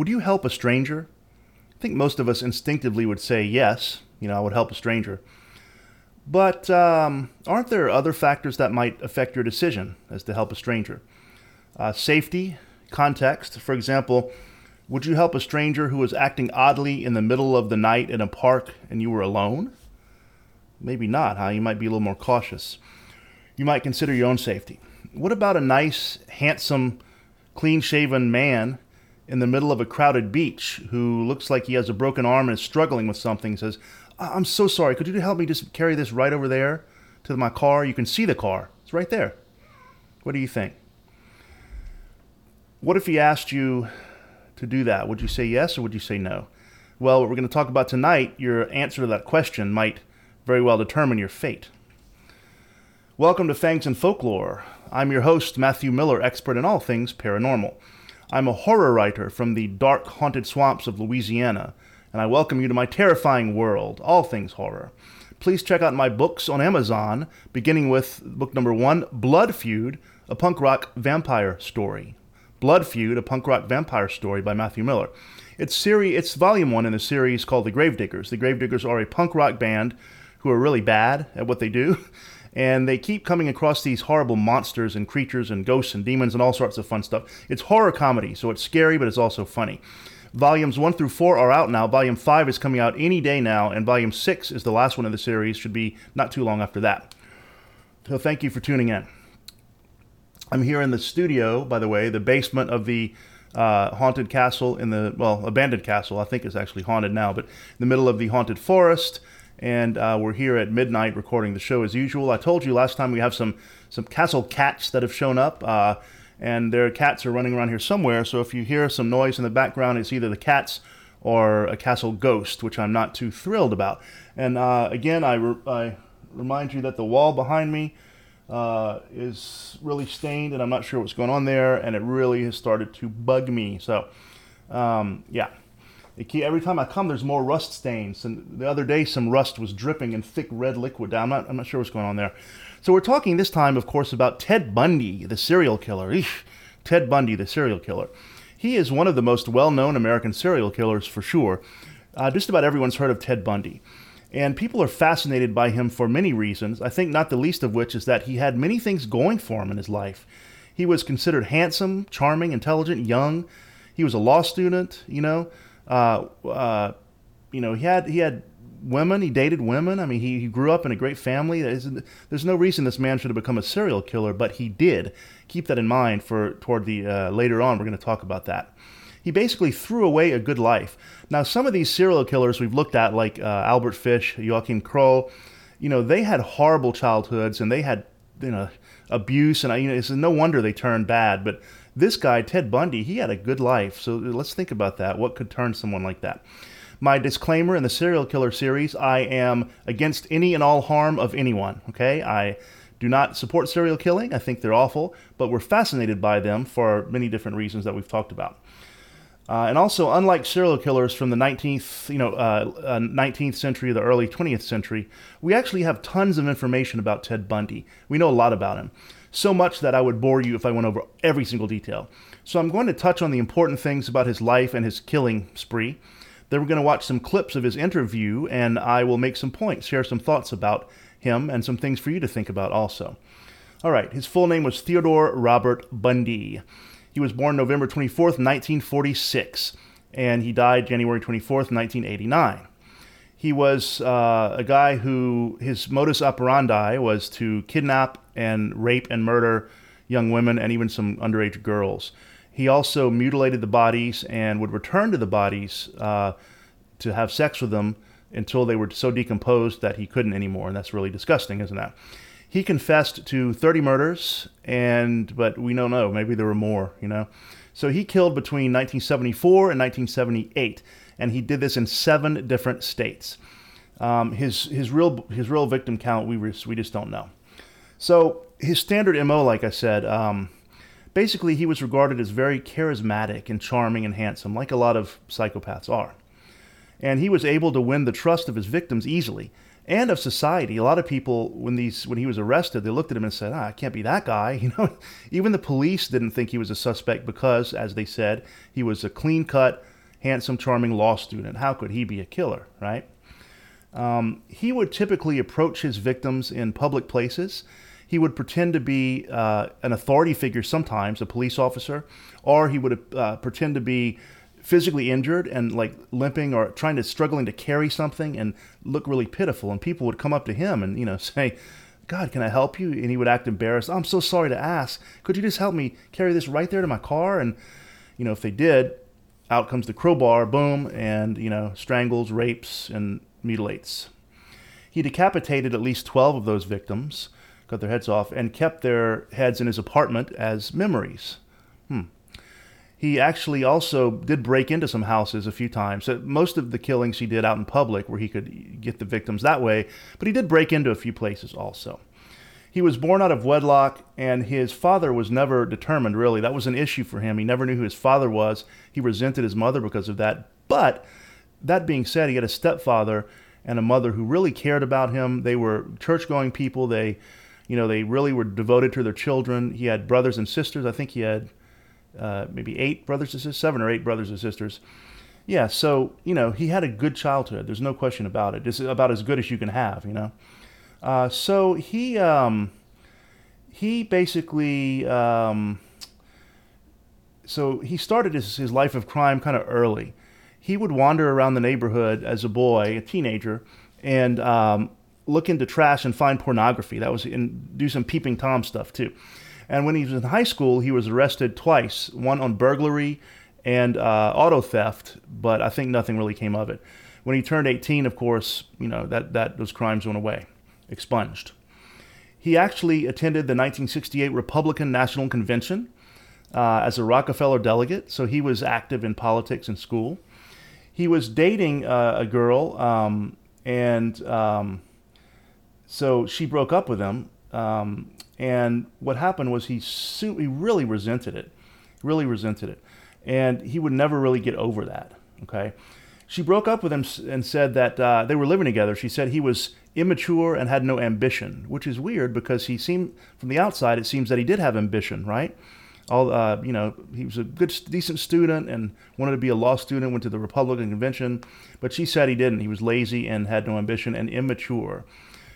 Would you help a stranger? I think most of us instinctively would say yes, you know, I would help a stranger. But um, aren't there other factors that might affect your decision as to help a stranger? Uh, safety, context. For example, would you help a stranger who was acting oddly in the middle of the night in a park and you were alone? Maybe not, huh? You might be a little more cautious. You might consider your own safety. What about a nice, handsome, clean shaven man in the middle of a crowded beach who looks like he has a broken arm and is struggling with something? Says, I'm so sorry. Could you help me just carry this right over there to my car? You can see the car, it's right there. What do you think? What if he asked you to do that? Would you say yes or would you say no? Well, what we're going to talk about tonight, your answer to that question might very well determine your fate. Welcome to Fangs and Folklore. I'm your host, Matthew Miller, expert in all things paranormal. I'm a horror writer from the dark, haunted swamps of Louisiana, and I welcome you to my terrifying world, all things horror. Please check out my books on Amazon, beginning with book number one, Blood Feud, a punk rock vampire story. Blood Feud, a punk rock vampire story by Matthew Miller. It's series, it's volume one in the series called The Gravediggers. The Gravediggers are a punk rock band who are really bad at what they do, and they keep coming across these horrible monsters and creatures and ghosts and demons and all sorts of fun stuff. It's horror comedy, so it's scary, but it's also funny. Volumes 1 through 4 are out now. Volume 5 is coming out any day now, and Volume 6 is the last one of the series, should be not too long after that. So thank you for tuning in. I'm here in the studio, by the way, the basement of the uh, haunted castle in the, well, abandoned castle. I think it's actually haunted now, but in the middle of the haunted forest. And uh, we're here at midnight recording the show as usual. I told you last time we have some, some castle cats that have shown up. Uh, and their cats are running around here somewhere. So if you hear some noise in the background, it's either the cats or a castle ghost, which I'm not too thrilled about. And uh, again, I, re- I remind you that the wall behind me uh, is really stained, and I'm not sure what's going on there, and it really has started to bug me. So, um, yeah. Keep, every time I come, there's more rust stains. And the other day, some rust was dripping in thick red liquid. I'm not, I'm not sure what's going on there. So we're talking this time, of course, about Ted Bundy, the serial killer. Eesh, Ted Bundy, the serial killer. He is one of the most well-known American serial killers for sure. Uh, just about everyone's heard of Ted Bundy. And people are fascinated by him for many reasons. I think not the least of which is that he had many things going for him in his life. He was considered handsome, charming, intelligent, young. He was a law student, you know. Uh, uh, you know, he had he had women. He dated women. I mean, he, he grew up in a great family. There's, there's no reason this man should have become a serial killer, but he did. Keep that in mind for toward the uh, later on. We're going to talk about that he basically threw away a good life. Now, some of these serial killers we've looked at, like uh, Albert Fish, Joachim Kroll, you know, they had horrible childhoods and they had, you know, abuse, and you know, it's no wonder they turned bad. But this guy, Ted Bundy, he had a good life. So let's think about that. What could turn someone like that? My disclaimer in the serial killer series I am against any and all harm of anyone, okay? I do not support serial killing. I think they're awful, but we're fascinated by them for many different reasons that we've talked about. Uh, and also, unlike serial killers from the 19th, you know, uh, uh, 19th century or the early 20th century, we actually have tons of information about Ted Bundy. We know a lot about him. So much that I would bore you if I went over every single detail. So I'm going to touch on the important things about his life and his killing spree. Then we're going to watch some clips of his interview, and I will make some points, share some thoughts about him, and some things for you to think about also. All right, his full name was Theodore Robert Bundy. He was born November 24th, 1946, and he died January 24th, 1989. He was uh, a guy who his modus operandi was to kidnap and rape and murder young women and even some underage girls. He also mutilated the bodies and would return to the bodies uh, to have sex with them until they were so decomposed that he couldn't anymore. And that's really disgusting, isn't that? He confessed to 30 murders, and but we don't know. Maybe there were more, you know. So he killed between 1974 and 1978, and he did this in seven different states. Um, his his real his real victim count we we just don't know. So his standard mo, like I said, um, basically he was regarded as very charismatic and charming and handsome, like a lot of psychopaths are. And he was able to win the trust of his victims easily and of society. A lot of people, when these when he was arrested, they looked at him and said, ah, "I can't be that guy." You know, even the police didn't think he was a suspect because, as they said, he was a clean-cut, handsome, charming law student. How could he be a killer, right? Um, he would typically approach his victims in public places. He would pretend to be uh, an authority figure, sometimes a police officer, or he would uh, pretend to be physically injured and like limping or trying to struggling to carry something and look really pitiful and people would come up to him and you know say god can i help you and he would act embarrassed i'm so sorry to ask could you just help me carry this right there to my car and you know if they did out comes the crowbar boom and you know strangles rapes and mutilates he decapitated at least 12 of those victims cut their heads off and kept their heads in his apartment as memories hmm he actually also did break into some houses a few times. So most of the killings he did out in public where he could get the victims that way, but he did break into a few places also. He was born out of wedlock, and his father was never determined, really. That was an issue for him. He never knew who his father was. He resented his mother because of that. But that being said, he had a stepfather and a mother who really cared about him. They were church going people. They, you know, they really were devoted to their children. He had brothers and sisters. I think he had uh, maybe eight brothers and sisters, seven or eight brothers and sisters. Yeah, so you know he had a good childhood. There's no question about it. It's about as good as you can have, you know. Uh, so he um, he basically um, so he started his, his life of crime kind of early. He would wander around the neighborhood as a boy, a teenager, and um, look into trash and find pornography. That was and do some peeping tom stuff too. And when he was in high school, he was arrested twice one on burglary and uh, auto theft, but I think nothing really came of it. When he turned 18, of course, you know, that, that those crimes went away, expunged. He actually attended the 1968 Republican National Convention uh, as a Rockefeller delegate, so he was active in politics in school. He was dating uh, a girl, um, and um, so she broke up with him. Um, and what happened was he su- he really resented it, really resented it, and he would never really get over that. Okay, she broke up with him and said that uh, they were living together. She said he was immature and had no ambition, which is weird because he seemed from the outside it seems that he did have ambition, right? All uh, you know, he was a good, decent student and wanted to be a law student. Went to the Republican convention, but she said he didn't. He was lazy and had no ambition and immature.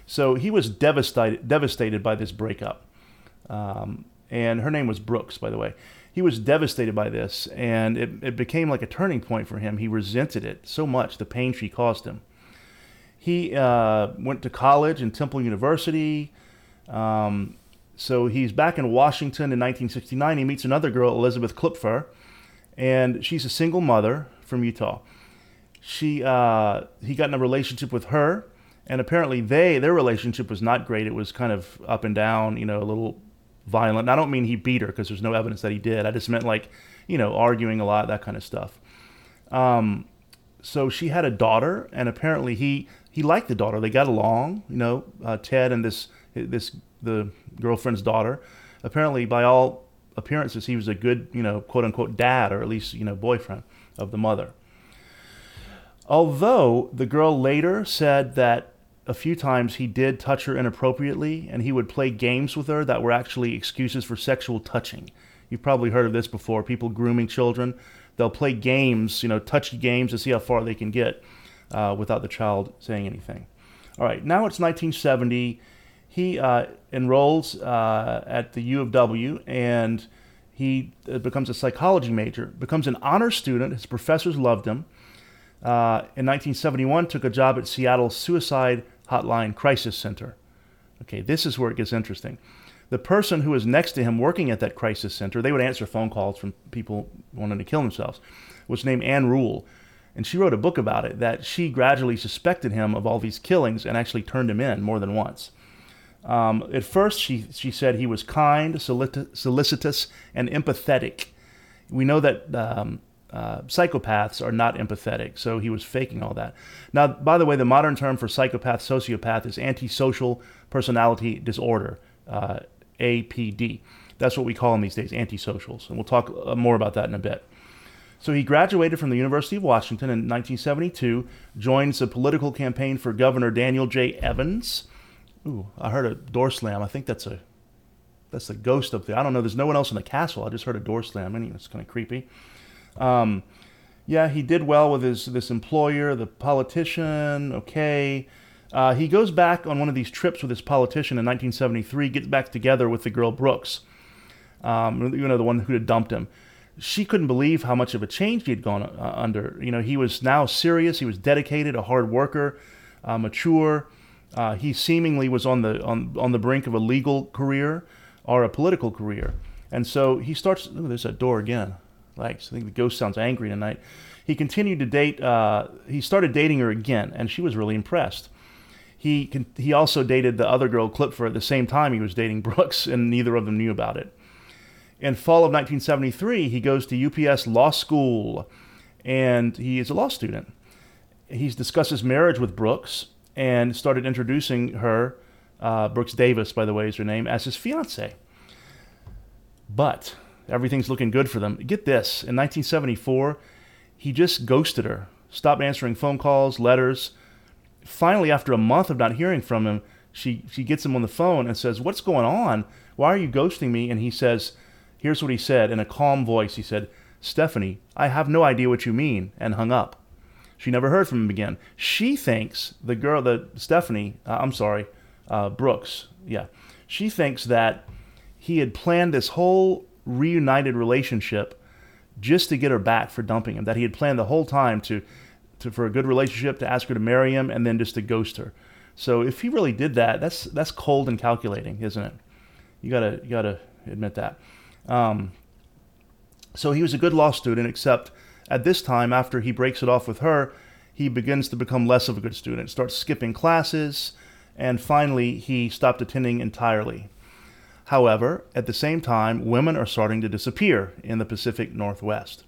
So he was devastated, devastated by this breakup. Um, and her name was Brooks, by the way. He was devastated by this, and it, it became like a turning point for him. He resented it so much, the pain she caused him. He uh, went to college in Temple University. Um, so he's back in Washington in 1969. He meets another girl, Elizabeth Klipfer, and she's a single mother from Utah. She uh, he got in a relationship with her and apparently they their relationship was not great. It was kind of up and down, you know, a little violent. And I don't mean he beat her because there's no evidence that he did. I just meant like, you know, arguing a lot, that kind of stuff. Um, so she had a daughter, and apparently he he liked the daughter. They got along, you know, uh, Ted and this this the girlfriend's daughter. Apparently, by all appearances, he was a good, you know, quote unquote dad, or at least you know boyfriend of the mother. Although the girl later said that a few times he did touch her inappropriately and he would play games with her that were actually excuses for sexual touching. You've probably heard of this before. People grooming children, they'll play games, you know, touchy games to see how far they can get uh, without the child saying anything. All right, now it's 1970. He uh, enrolls uh, at the U of W and he uh, becomes a psychology major, becomes an honor student. His professors loved him. Uh, in 1971, took a job at Seattle Suicide Hotline Crisis Center. Okay, this is where it gets interesting. The person who was next to him working at that crisis center, they would answer phone calls from people wanting to kill themselves, was named Ann Rule. And she wrote a book about it that she gradually suspected him of all these killings and actually turned him in more than once. Um, at first, she, she said he was kind, solicitous, and empathetic. We know that um, uh, psychopaths are not empathetic, so he was faking all that. Now, by the way, the modern term for psychopath, sociopath is antisocial personality disorder, uh, APD. That's what we call them these days, antisocials, and we'll talk uh, more about that in a bit. So he graduated from the University of Washington in 1972, joins the political campaign for Governor Daniel J. Evans. Ooh, I heard a door slam. I think that's a that's the ghost up there. I don't know. There's no one else in the castle. I just heard a door slam. Anyway, it's kind of creepy. Um, yeah, he did well with his this employer, the politician. Okay. Uh, he goes back on one of these trips with his politician in 1973, gets back together with the girl Brooks, um, you know, the one who had dumped him she couldn't believe how much of a change he had gone uh, under. You know, he was now serious. He was dedicated, a hard worker, uh, mature. Uh, he seemingly was on the on on the brink of a legal career or a political career, and so he starts. Oh, there's that door again. Like, I think the ghost sounds angry tonight. He continued to date. Uh, he started dating her again, and she was really impressed. He he also dated the other girl, Klipfer, at the same time he was dating Brooks, and neither of them knew about it. In fall of 1973, he goes to UPS Law School, and he is a law student. He discusses marriage with Brooks and started introducing her, uh, Brooks Davis, by the way, is her name, as his fiance. But everything's looking good for them. Get this in 1974, he just ghosted her, stopped answering phone calls, letters. Finally, after a month of not hearing from him, she, she gets him on the phone and says, What's going on? Why are you ghosting me? And he says, Here's what he said in a calm voice. He said, Stephanie, I have no idea what you mean, and hung up. She never heard from him again. She thinks the girl, the Stephanie, uh, I'm sorry, uh, Brooks, yeah, she thinks that he had planned this whole reunited relationship just to get her back for dumping him. That he had planned the whole time to, to for a good relationship, to ask her to marry him, and then just to ghost her. So if he really did that, that's that's cold and calculating, isn't it? You gotta you gotta admit that. Um, so he was a good law student, except at this time, after he breaks it off with her, he begins to become less of a good student, starts skipping classes, and finally he stopped attending entirely. However, at the same time, women are starting to disappear in the Pacific Northwest.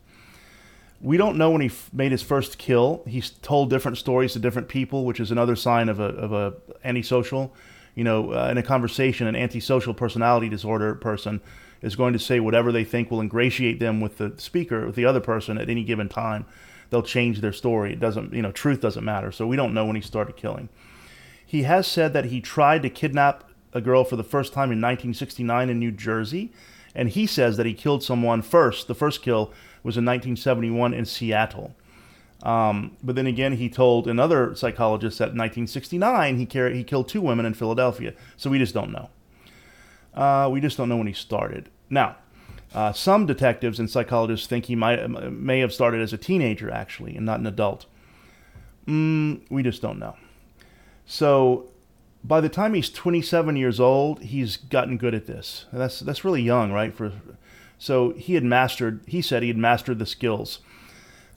We don't know when he f- made his first kill. He's told different stories to different people, which is another sign of a, of a antisocial. You know, uh, in a conversation, an antisocial personality disorder person is going to say whatever they think will ingratiate them with the speaker, with the other person at any given time. They'll change their story. It doesn't, you know, truth doesn't matter. So we don't know when he started killing. He has said that he tried to kidnap a girl for the first time in 1969 in New Jersey, and he says that he killed someone first. The first kill was in 1971 in Seattle. Um, but then again, he told another psychologist that in 1969 he, carried, he killed two women in Philadelphia. So we just don't know. Uh, we just don't know when he started. Now, uh, some detectives and psychologists think he might may have started as a teenager actually, and not an adult. Mm, we just don't know. So, by the time he's 27 years old, he's gotten good at this. That's that's really young, right? For so he had mastered. He said he had mastered the skills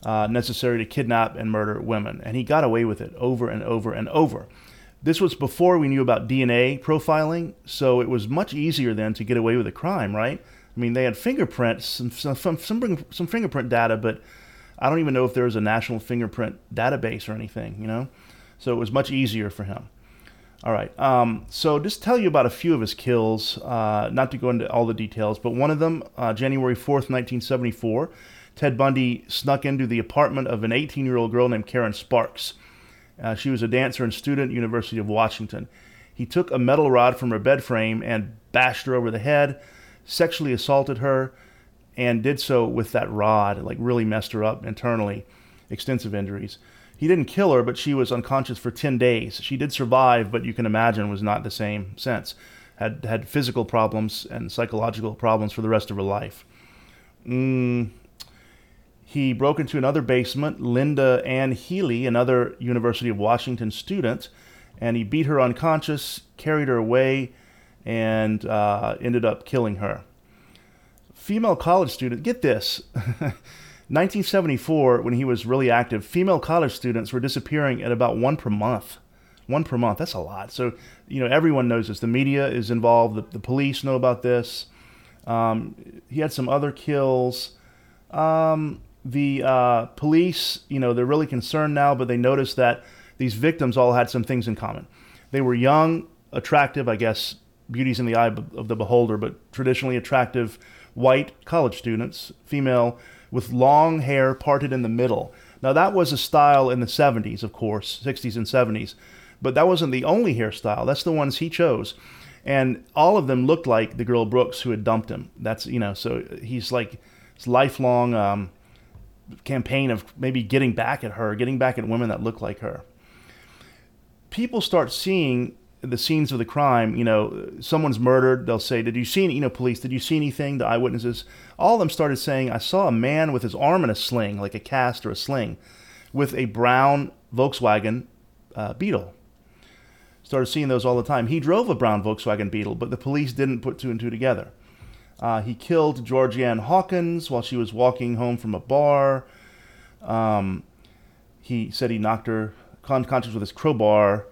uh, necessary to kidnap and murder women, and he got away with it over and over and over. This was before we knew about DNA profiling, so it was much easier then to get away with a crime, right? I mean, they had fingerprints, some, some, some, some fingerprint data, but I don't even know if there was a national fingerprint database or anything, you know? So it was much easier for him. All right. Um, so just tell you about a few of his kills, uh, not to go into all the details, but one of them, uh, January 4th, 1974, Ted Bundy snuck into the apartment of an 18 year old girl named Karen Sparks. Uh, she was a dancer and student at University of Washington. He took a metal rod from her bed frame and bashed her over the head, sexually assaulted her, and did so with that rod, like really messed her up internally, extensive injuries. He didn't kill her, but she was unconscious for 10 days. She did survive, but you can imagine was not the same sense. Had had physical problems and psychological problems for the rest of her life. Mm, he broke into another basement, Linda Ann Healy, another University of Washington student, and he beat her unconscious, carried her away, and uh, ended up killing her. Female college student, get this. 1974, when he was really active, female college students were disappearing at about one per month. One per month, that's a lot. So, you know, everyone knows this. The media is involved, the, the police know about this. Um, he had some other kills. Um, the uh, police, you know, they're really concerned now, but they noticed that these victims all had some things in common. They were young, attractive, I guess, beauties in the eye of the beholder, but traditionally attractive white college students, female, with long hair parted in the middle. Now, that was a style in the 70s, of course, 60s and 70s, but that wasn't the only hairstyle. That's the ones he chose. And all of them looked like the girl Brooks who had dumped him. That's, you know, so he's like, his lifelong um, campaign of maybe getting back at her, getting back at women that look like her. People start seeing the scenes of the crime, you know, someone's murdered, they'll say, Did you see any, you know, police, did you see anything? The eyewitnesses, all of them started saying, I saw a man with his arm in a sling, like a cast or a sling, with a brown Volkswagen uh, Beetle. Started seeing those all the time. He drove a brown Volkswagen Beetle, but the police didn't put two and two together. Uh, he killed Georgianne Hawkins while she was walking home from a bar. Um, he said he knocked her unconscious with his crowbar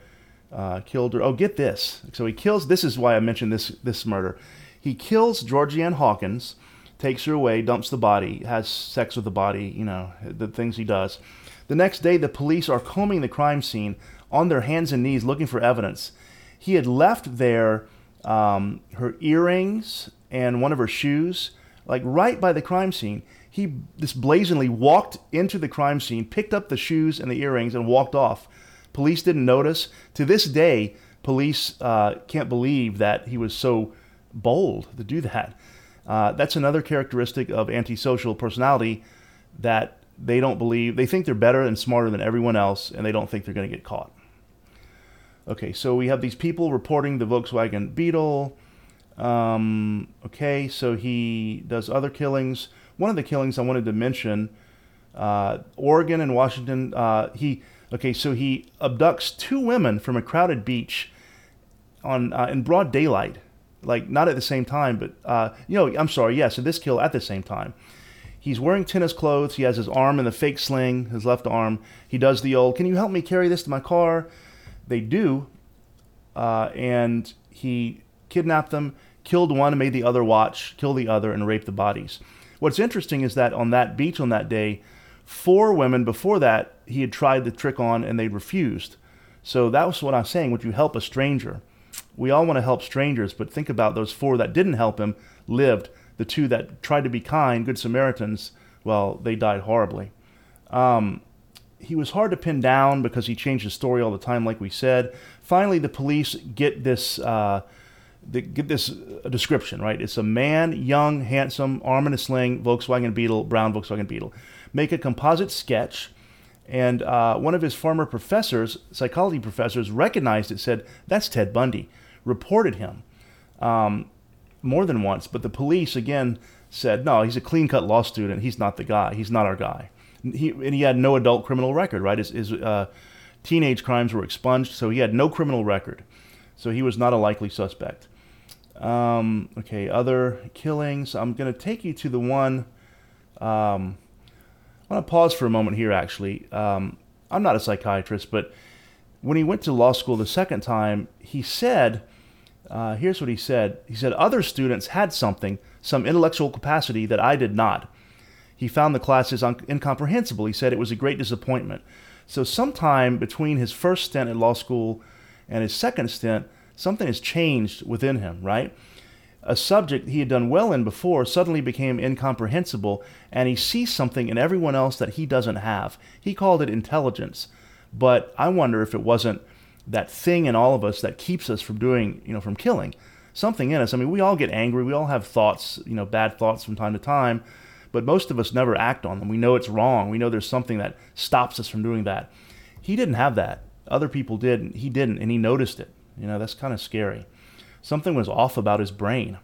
uh, killed her. Oh, get this. So he kills. This is why I mentioned this this murder. He kills Georgianne Hawkins, takes her away, dumps the body, has sex with the body. You know the things he does. The next day, the police are combing the crime scene on their hands and knees looking for evidence. He had left there um, her earrings and one of her shoes, like right by the crime scene. He just blazingly walked into the crime scene, picked up the shoes and the earrings, and walked off. Police didn't notice. To this day, police uh, can't believe that he was so bold to do that. Uh, that's another characteristic of antisocial personality that they don't believe. They think they're better and smarter than everyone else, and they don't think they're going to get caught. Okay, so we have these people reporting the Volkswagen Beetle. Um, okay, so he does other killings. One of the killings I wanted to mention, uh, Oregon and Washington. Uh, he Okay, so he abducts two women from a crowded beach on uh, in broad daylight, like not at the same time, but uh, you know, I'm sorry, yes, in this kill at the same time. He's wearing tennis clothes. He has his arm in the fake sling, his left arm. He does the old, "Can you help me carry this to my car?" They do, uh, and he kidnapped them, killed one, and made the other watch, kill the other, and rape the bodies. What's interesting is that on that beach on that day, four women before that he had tried the trick on and they'd refused. So that was what I'm saying. Would you help a stranger? We all want to help strangers, but think about those four that didn't help him lived. The two that tried to be kind, good Samaritans, well, they died horribly. Um, he was hard to pin down because he changed his story all the time, like we said. Finally, the police get this. Uh, get this uh, description right. It's a man, young, handsome, arm in a sling, Volkswagen Beetle, brown Volkswagen Beetle. Make a composite sketch and uh, one of his former professors, psychology professors, recognized it, said, That's Ted Bundy, reported him um, more than once. But the police, again, said, No, he's a clean cut law student. He's not the guy. He's not our guy. He, and he had no adult criminal record, right? His, his uh, teenage crimes were expunged, so he had no criminal record. So he was not a likely suspect. Um, okay, other killings. I'm going to take you to the one. Um, I want to pause for a moment here, actually. Um, I'm not a psychiatrist, but when he went to law school the second time, he said, uh, here's what he said. He said, Other students had something, some intellectual capacity that I did not. He found the classes un- incomprehensible. He said it was a great disappointment. So, sometime between his first stint at law school and his second stint, something has changed within him, right? A subject he had done well in before suddenly became incomprehensible, and he sees something in everyone else that he doesn't have. He called it intelligence, but I wonder if it wasn't that thing in all of us that keeps us from doing, you know, from killing. Something in us. I mean, we all get angry. We all have thoughts, you know, bad thoughts from time to time, but most of us never act on them. We know it's wrong. We know there's something that stops us from doing that. He didn't have that. Other people did. He didn't, and he noticed it. You know, that's kind of scary. Something was off about his brain.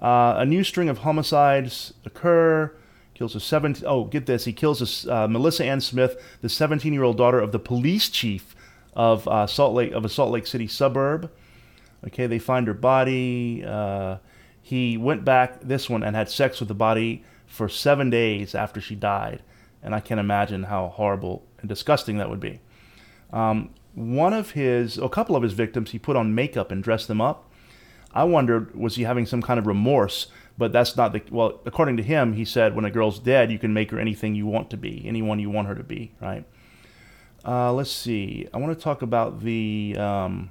Uh, a new string of homicides occur. Kills a 17. Oh, get this. He kills a, uh, Melissa Ann Smith, the 17 year old daughter of the police chief of uh, Salt Lake of a Salt Lake City suburb. Okay, they find her body. Uh, he went back this one and had sex with the body for seven days after she died, and I can't imagine how horrible and disgusting that would be. Um, one of his, a couple of his victims, he put on makeup and dressed them up. I wondered, was he having some kind of remorse? But that's not the, well, according to him, he said, when a girl's dead, you can make her anything you want to be, anyone you want her to be, right? Uh, let's see. I want to talk about the, um,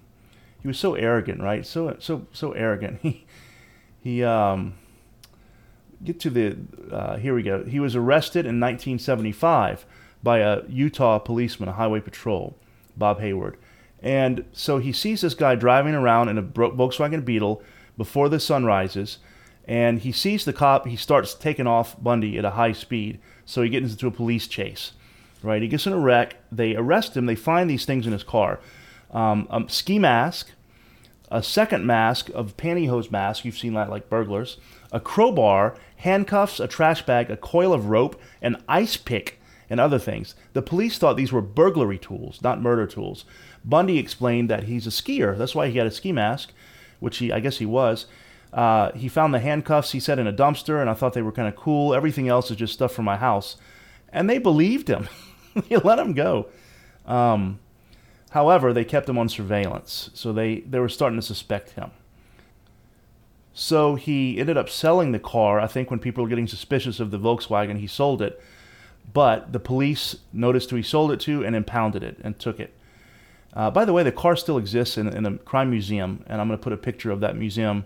he was so arrogant, right? So, so, so arrogant. He, he, um, get to the uh, here we go. He was arrested in 1975 by a Utah policeman, a highway patrol, Bob Hayward. And so he sees this guy driving around in a Volkswagen Beetle before the sun rises, and he sees the cop. He starts taking off Bundy at a high speed, so he gets into a police chase. Right? He gets in a wreck. They arrest him. They find these things in his car: um, a ski mask, a second mask of pantyhose mask. You've seen that like burglars. A crowbar, handcuffs, a trash bag, a coil of rope, an ice pick, and other things. The police thought these were burglary tools, not murder tools. Bundy explained that he's a skier. That's why he had a ski mask, which he, I guess he was. Uh, he found the handcuffs, he said, in a dumpster, and I thought they were kind of cool. Everything else is just stuff from my house. And they believed him. they let him go. Um, however, they kept him on surveillance, so they, they were starting to suspect him. So he ended up selling the car. I think when people were getting suspicious of the Volkswagen, he sold it. But the police noticed who he sold it to and impounded it and took it. Uh, by the way, the car still exists in, in a crime museum, and I'm going to put a picture of that museum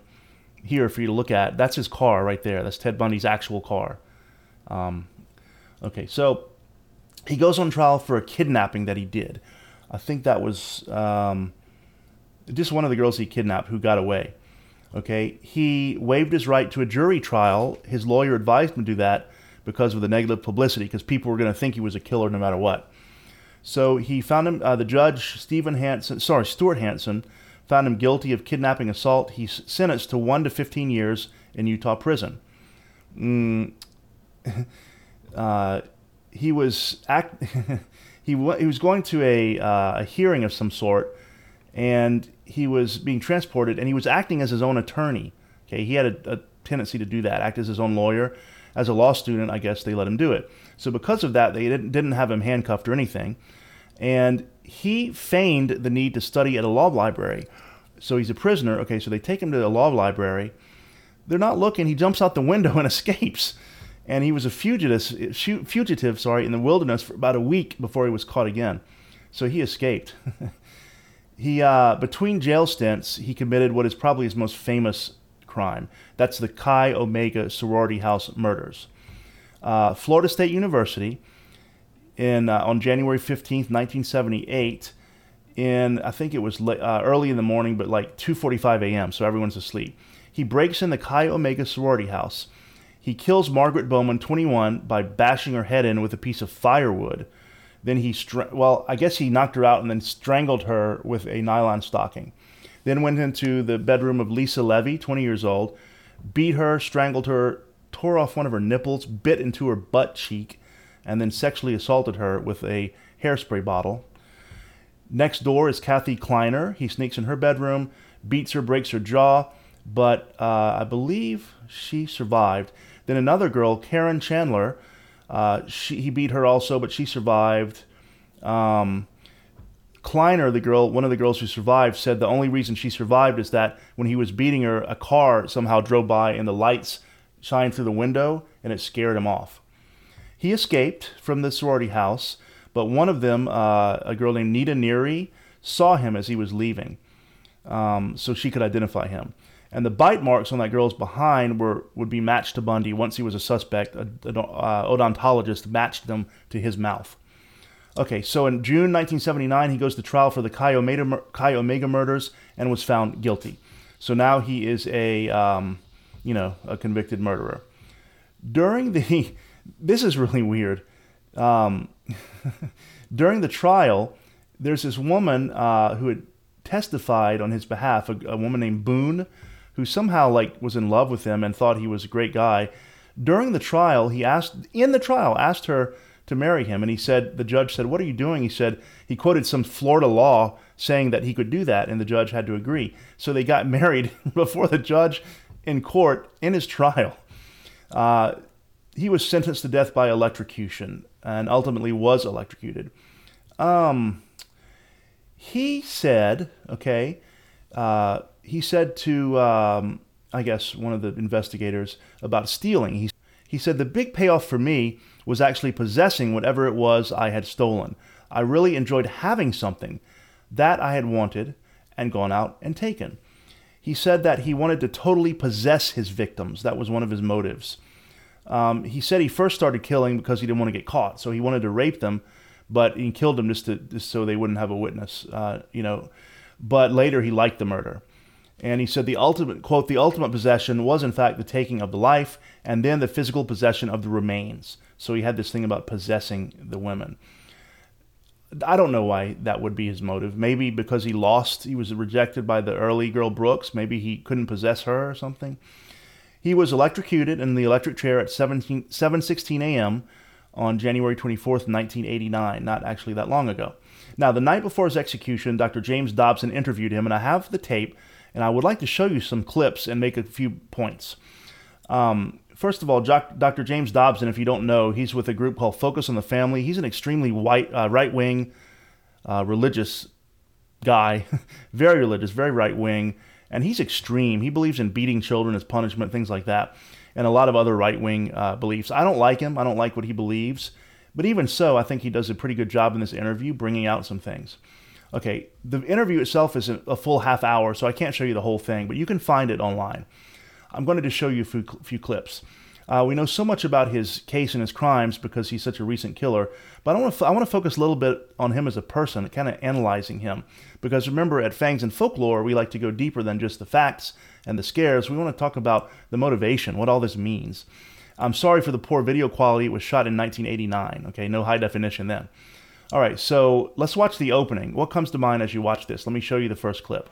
here for you to look at. That's his car right there. That's Ted Bundy's actual car. Um, okay, so he goes on trial for a kidnapping that he did. I think that was um, just one of the girls he kidnapped who got away. Okay, he waived his right to a jury trial. His lawyer advised him to do that because of the negative publicity, because people were going to think he was a killer no matter what. So he found him, uh, the judge, Stephen Hansen, sorry, Stuart Hansen, found him guilty of kidnapping assault. He's sentenced to 1 to 15 years in Utah prison. Mm, uh, he was act he, w- he was going to a, uh, a hearing of some sort, and he was being transported, and he was acting as his own attorney. Okay, he had a, a tendency to do that, act as his own lawyer. As a law student, I guess they let him do it. So because of that, they didn't, didn't have him handcuffed or anything and he feigned the need to study at a law library. So he's a prisoner. Okay, so they take him to the law library. They're not looking. He jumps out the window and escapes. And he was a fugitive, fugitive, sorry, in the wilderness for about a week before he was caught again. So he escaped. he uh, between jail stints, he committed what is probably his most famous crime. That's the Chi Omega sorority house murders. Uh, Florida State University in uh, on January 15th, 1978 in I think it was uh, early in the morning, but like 2:45 a.m. So everyone's asleep. He breaks in the Chi Omega sorority house. He kills Margaret Bowman, 21, by bashing her head in with a piece of firewood. Then he, str- well, I guess he knocked her out and then strangled her with a nylon stocking. Then went into the bedroom of Lisa Levy, 20 years old, beat her, strangled her, tore off one of her nipples, bit into her butt cheek, and then sexually assaulted her with a hairspray bottle. Next door is Kathy Kleiner. He sneaks in her bedroom, beats her, breaks her jaw, but uh, I believe she survived. Then another girl, Karen Chandler, uh, she, he beat her also, but she survived. Um, Kleiner, the girl, one of the girls who survived, said the only reason she survived is that when he was beating her, a car somehow drove by and the lights shined through the window and it scared him off. He escaped from the sorority house, but one of them, uh, a girl named Nita Neary, saw him as he was leaving, um, so she could identify him. And the bite marks on that girl's behind were would be matched to Bundy once he was a suspect. An uh, odontologist matched them to his mouth. Okay, so in June 1979, he goes to trial for the Chi Omega, Chi Omega murders and was found guilty. So now he is a, um, you know, a convicted murderer. During the this is really weird. Um, during the trial, there's this woman uh, who had testified on his behalf, a, a, woman named Boone, who somehow like was in love with him and thought he was a great guy. During the trial, he asked in the trial asked her to marry him, and he said the judge said, "What are you doing?" He said he quoted some Florida law saying that he could do that, and the judge had to agree. So they got married before the judge in court in his trial. Uh, he was sentenced to death by electrocution and ultimately was electrocuted. Um, he said, okay, uh, he said to, um, I guess, one of the investigators about stealing. He, he said, the big payoff for me was actually possessing whatever it was I had stolen. I really enjoyed having something that I had wanted and gone out and taken. He said that he wanted to totally possess his victims. That was one of his motives. Um, he said he first started killing because he didn't want to get caught, so he wanted to rape them, but he killed them just, to, just so they wouldn't have a witness. Uh, you know, but later he liked the murder. And he said the ultimate quote, the ultimate possession was in fact the taking of the life and then the physical possession of the remains. So he had this thing about possessing the women. I don't know why that would be his motive. Maybe because he lost, he was rejected by the early girl Brooks. Maybe he couldn't possess her or something. He was electrocuted in the electric chair at 17, 7:16 a.m. on January 24th, 1989, not actually that long ago. Now, the night before his execution, Dr. James Dobson interviewed him, and I have the tape and I would like to show you some clips and make a few points. Um, first of all, Dr. James Dobson, if you don't know, he's with a group called Focus on the Family. He's an extremely white, uh, right wing, uh, religious guy, very religious, very right wing, and he's extreme. He believes in beating children as punishment, things like that, and a lot of other right wing uh, beliefs. I don't like him. I don't like what he believes. But even so, I think he does a pretty good job in this interview bringing out some things. Okay, the interview itself is a full half hour, so I can't show you the whole thing, but you can find it online. I'm going to just show you a few, few clips. Uh, we know so much about his case and his crimes because he's such a recent killer, but I want to I want to focus a little bit on him as a person, kind of analyzing him. Because remember, at Fangs and Folklore, we like to go deeper than just the facts and the scares. We want to talk about the motivation, what all this means. I'm sorry for the poor video quality. It was shot in 1989. Okay, no high definition then. All right, so let's watch the opening. What comes to mind as you watch this? Let me show you the first clip.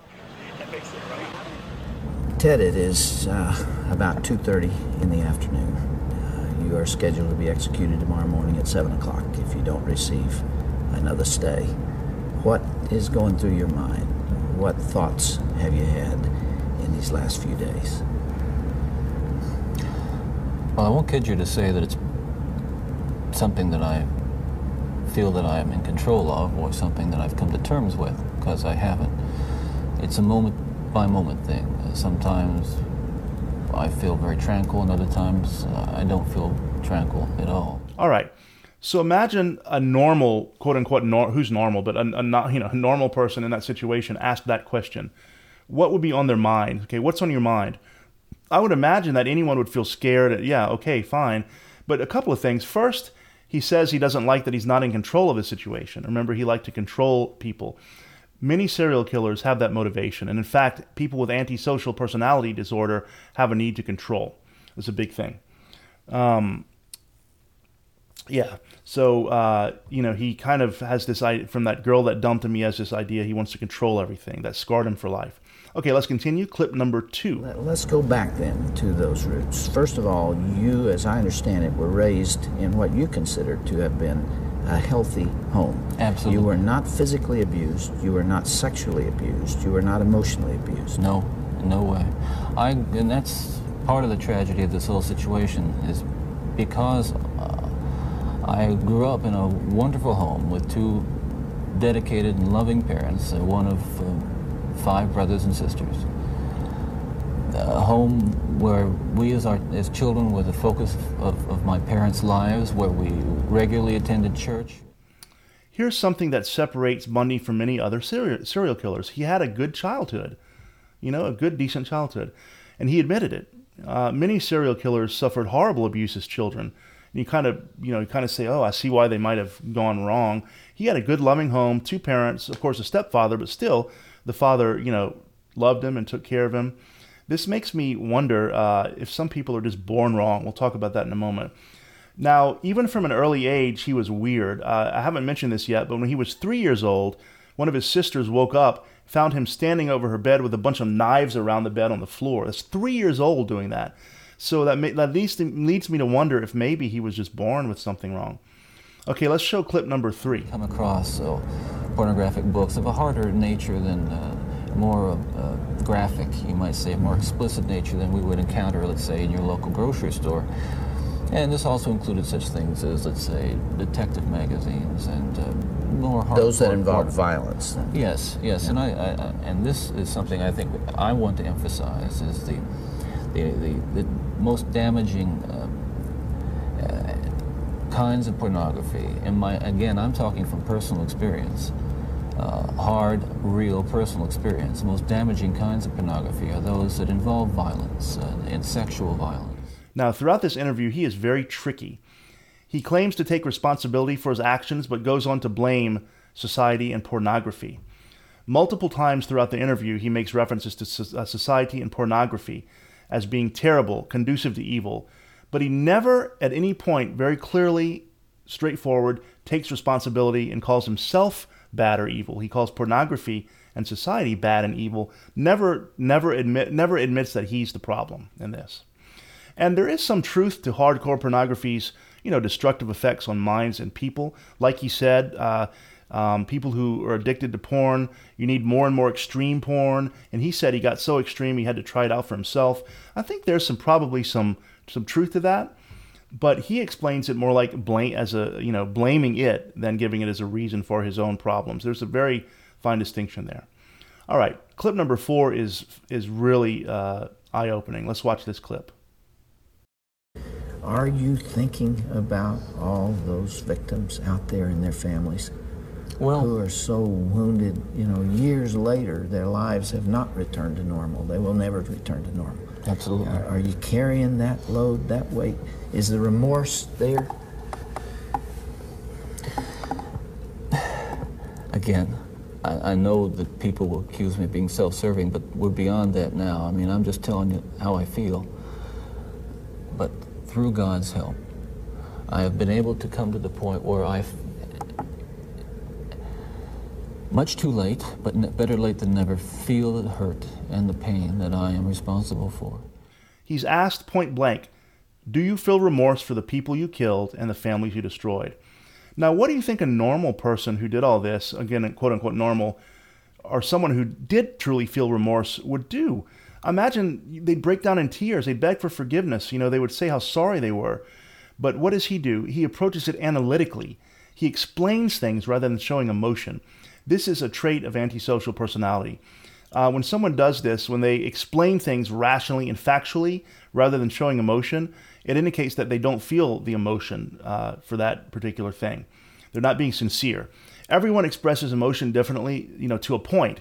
Ted, it is uh, about 2.30 in the afternoon. Uh, you are scheduled to be executed tomorrow morning at 7 o'clock if you don't receive another stay. What is going through your mind? What thoughts have you had in these last few days? Well, I won't kid you to say that it's something that I feel that I am in control of or something that I've come to terms with, because I haven't. It's a moment by moment thing. Sometimes I feel very tranquil, and other times uh, I don't feel tranquil at all. All right. So imagine a normal, quote unquote, nor- who's normal, but a, a not, you know, a normal person in that situation asked that question. What would be on their mind? Okay, what's on your mind? I would imagine that anyone would feel scared. Yeah, okay, fine. But a couple of things. First, he says he doesn't like that he's not in control of the situation. Remember, he liked to control people. Many serial killers have that motivation. And in fact, people with antisocial personality disorder have a need to control. It's a big thing. Um, yeah. So, uh, you know, he kind of has this idea from that girl that dumped him. He has this idea he wants to control everything. That scarred him for life. Okay, let's continue. Clip number two. Let's go back then to those roots. First of all, you, as I understand it, were raised in what you consider to have been a healthy home. Absolutely. You were not physically abused. You were not sexually abused. You were not emotionally abused. No, no way. I, and that's part of the tragedy of this whole situation is because uh, I grew up in a wonderful home with two dedicated and loving parents, uh, one of uh, five brothers and sisters. A home where we as, our, as children were the focus of, of my parents' lives, where we regularly attended church. Here's something that separates Bundy from many other serial, serial killers. He had a good childhood, you know, a good, decent childhood. And he admitted it. Uh, many serial killers suffered horrible abuse as children. And you kind of, you know, you kind of say, oh, I see why they might have gone wrong. He had a good, loving home, two parents, of course, a stepfather, but still, the father, you know, loved him and took care of him. This makes me wonder uh, if some people are just born wrong. We'll talk about that in a moment. Now, even from an early age, he was weird. Uh, I haven't mentioned this yet, but when he was three years old, one of his sisters woke up, found him standing over her bed with a bunch of knives around the bed on the floor. That's three years old doing that. So that, may, that leads, leads me to wonder if maybe he was just born with something wrong. Okay, let's show clip number three. Come across so pornographic books of a harder nature than uh, more uh, graphic, you might say, more explicit nature than we would encounter, let's say, in your local grocery store. And this also included such things as, let's say, detective magazines and uh, more hard, those that involve violence. Yes, yes, yeah. and I, I, and this is something I think I want to emphasize is the the, the, the most damaging uh, kinds of pornography, and my again, I'm talking from personal experience, uh, hard, real personal experience. The most damaging kinds of pornography are those that involve violence uh, and sexual violence. Now, throughout this interview, he is very tricky. He claims to take responsibility for his actions, but goes on to blame society and pornography. Multiple times throughout the interview, he makes references to uh, society and pornography as being terrible, conducive to evil, but he never at any point very clearly, straightforward, takes responsibility and calls himself bad or evil. He calls pornography and society bad and evil. Never, never admit, never admits that he's the problem in this. And there is some truth to hardcore pornography's, you know, destructive effects on minds and people. Like he said, uh, um, people who are addicted to porn, you need more and more extreme porn. And he said he got so extreme he had to try it out for himself. I think there's some probably some some truth to that, but he explains it more like blame as a you know blaming it than giving it as a reason for his own problems. There's a very fine distinction there. All right, clip number four is is really uh, eye opening. Let's watch this clip. Are you thinking about all those victims out there and their families well, who are so wounded? You know, years later, their lives have not returned to normal. They will never return to normal. Absolutely. Are, are you carrying that load, that weight? Is the remorse there? Again, I, I, know that people will accuse me of being self-serving, but we're beyond that now. I mean, I'm just telling you how I feel. But through God's help, I have been able to come to the point where I, much too late, but better late than never, feel the hurt and the pain that I am responsible for. He's asked point blank, Do you feel remorse for the people you killed and the families you destroyed? Now, what do you think a normal person who did all this, again, quote unquote normal, or someone who did truly feel remorse would do? Imagine they'd break down in tears, they'd beg for forgiveness, you know, they would say how sorry they were. But what does he do? He approaches it analytically. He explains things rather than showing emotion. This is a trait of antisocial personality. Uh, when someone does this, when they explain things rationally and factually rather than showing emotion, it indicates that they don't feel the emotion uh, for that particular thing. They're not being sincere. Everyone expresses emotion differently, you know, to a point.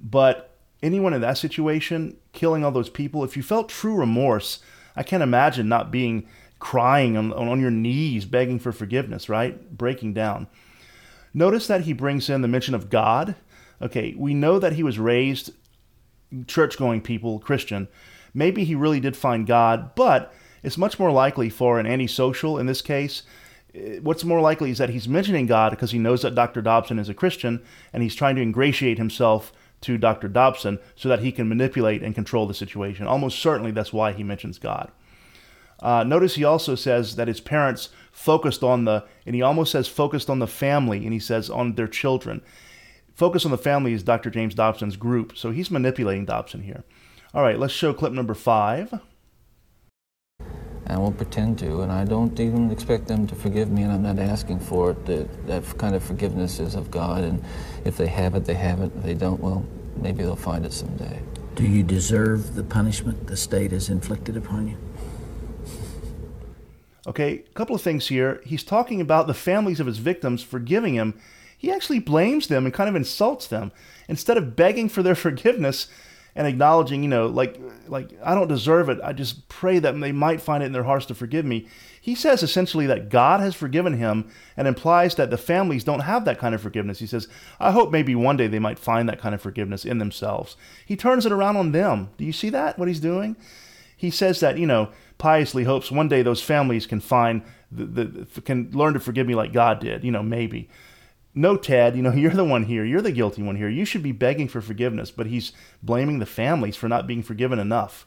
But anyone in that situation, killing all those people, if you felt true remorse, I can't imagine not being crying on, on your knees, begging for forgiveness, right? Breaking down. Notice that he brings in the mention of God. Okay, we know that he was raised church going people, Christian. Maybe he really did find God, but it's much more likely for an antisocial in this case. Eh, what's more likely is that he's mentioning God because he knows that Dr. Dobson is a Christian and he's trying to ingratiate himself to Dr. Dobson so that he can manipulate and control the situation. Almost certainly that's why he mentions God. Uh, notice he also says that his parents focused on the, and he almost says focused on the family, and he says on their children. Focus on the family is Dr. James Dobson's group, so he's manipulating Dobson here. All right, let's show clip number five. I won't pretend to, and I don't even expect them to forgive me, and I'm not asking for it. That, that kind of forgiveness is of God, and if they have it, they have it. If they don't, well, maybe they'll find it someday. Do you deserve the punishment the state has inflicted upon you? Okay, a couple of things here. He's talking about the families of his victims forgiving him. He actually blames them and kind of insults them. Instead of begging for their forgiveness and acknowledging, you know, like like I don't deserve it. I just pray that they might find it in their hearts to forgive me. He says essentially that God has forgiven him and implies that the families don't have that kind of forgiveness. He says, I hope maybe one day they might find that kind of forgiveness in themselves. He turns it around on them. Do you see that, what he's doing? He says that, you know, piously hopes one day those families can find the, the can learn to forgive me like God did. You know, maybe. No, Ted, you know, you're the one here. You're the guilty one here. You should be begging for forgiveness, but he's blaming the families for not being forgiven enough.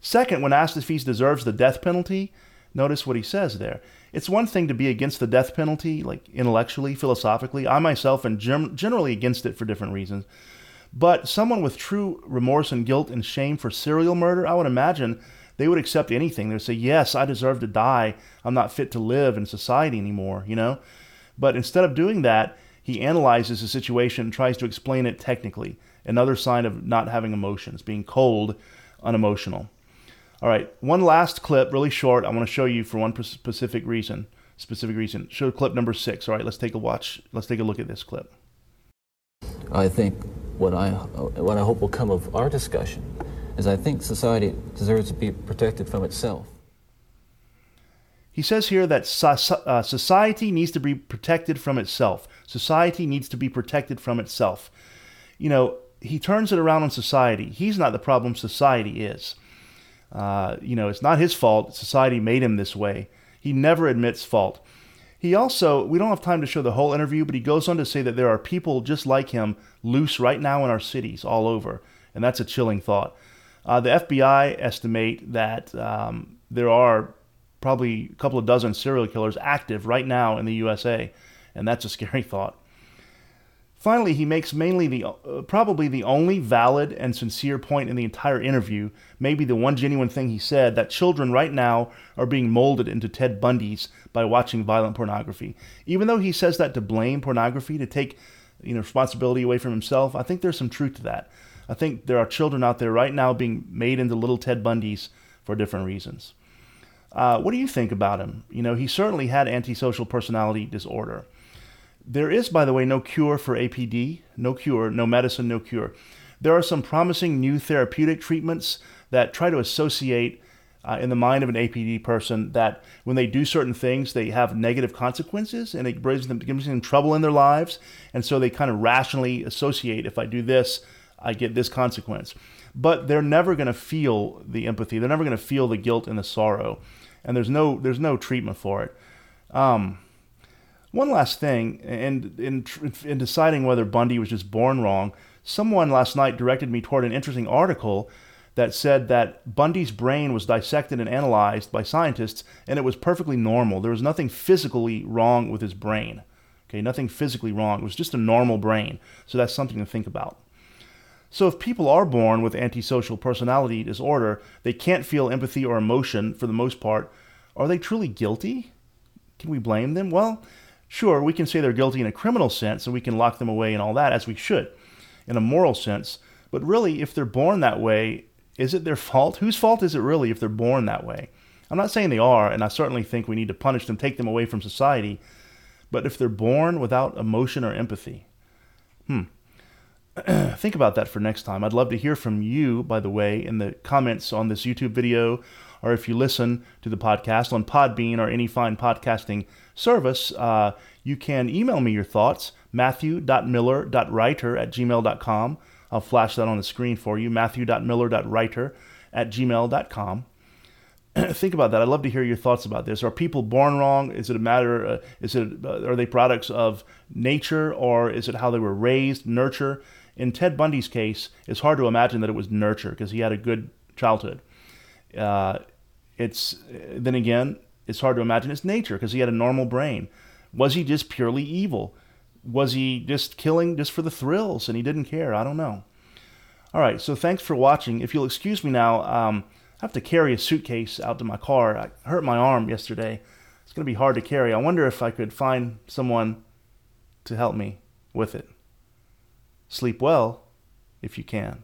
Second, when asked if he deserves the death penalty, notice what he says there. It's one thing to be against the death penalty, like intellectually, philosophically. I myself am generally against it for different reasons. But someone with true remorse and guilt and shame for serial murder, I would imagine they would accept anything. They would say, Yes, I deserve to die. I'm not fit to live in society anymore, you know? But instead of doing that, he analyzes the situation and tries to explain it technically. Another sign of not having emotions, being cold, unemotional. All right, one last clip, really short. I want to show you for one specific reason. Specific reason. Show clip number six. All right, let's take a watch. Let's take a look at this clip. I think what I what I hope will come of our discussion is I think society deserves to be protected from itself. He says here that uh, society needs to be protected from itself. Society needs to be protected from itself. You know, he turns it around on society. He's not the problem, society is. Uh, you know, it's not his fault. Society made him this way. He never admits fault. He also, we don't have time to show the whole interview, but he goes on to say that there are people just like him loose right now in our cities all over. And that's a chilling thought. Uh, the FBI estimate that um, there are probably a couple of dozen serial killers active right now in the USA. And that's a scary thought. Finally, he makes mainly the uh, probably the only valid and sincere point in the entire interview, maybe the one genuine thing he said that children right now are being molded into Ted Bundys by watching violent pornography. Even though he says that to blame pornography to take you know responsibility away from himself, I think there's some truth to that. I think there are children out there right now being made into little Ted Bundys for different reasons. Uh, what do you think about him? You know, he certainly had antisocial personality disorder. There is, by the way, no cure for APD, no cure, no medicine, no cure. There are some promising new therapeutic treatments that try to associate uh, in the mind of an APD person that when they do certain things, they have negative consequences and it brings them, gives them trouble in their lives. And so they kind of rationally associate if I do this, I get this consequence. But they're never going to feel the empathy. They're never going to feel the guilt and the sorrow. And there's no, there's no treatment for it. Um, one last thing, and in, in deciding whether Bundy was just born wrong, someone last night directed me toward an interesting article that said that Bundy's brain was dissected and analyzed by scientists, and it was perfectly normal. There was nothing physically wrong with his brain. Okay, nothing physically wrong. It was just a normal brain. So that's something to think about. So if people are born with antisocial personality disorder, they can't feel empathy or emotion for the most part. Are they truly guilty? Can we blame them? Well, Sure, we can say they're guilty in a criminal sense and we can lock them away and all that, as we should, in a moral sense. But really, if they're born that way, is it their fault? Whose fault is it really if they're born that way? I'm not saying they are, and I certainly think we need to punish them, take them away from society. But if they're born without emotion or empathy, hmm. think about that for next time. I'd love to hear from you, by the way, in the comments on this YouTube video, or if you listen to the podcast on Podbean or any fine podcasting service, uh, you can email me your thoughts, matthew.miller.writer at gmail.com. I'll flash that on the screen for you, matthew.miller.writer at gmail.com. Think about that. I'd love to hear your thoughts about this. Are people born wrong? Is it a matter? Uh, is it uh, are they products of nature or is it how they were raised, nurture? In Ted Bundy's case, it's hard to imagine that it was nurture because he had a good childhood. Uh, it's then again, it's hard to imagine it's nature because he had a normal brain. Was he just purely evil? Was he just killing just for the thrills and he didn't care? I don't know. All right, so thanks for watching. If you'll excuse me now, um, I have to carry a suitcase out to my car. I hurt my arm yesterday. It's going to be hard to carry. I wonder if I could find someone to help me with it. Sleep well if you can.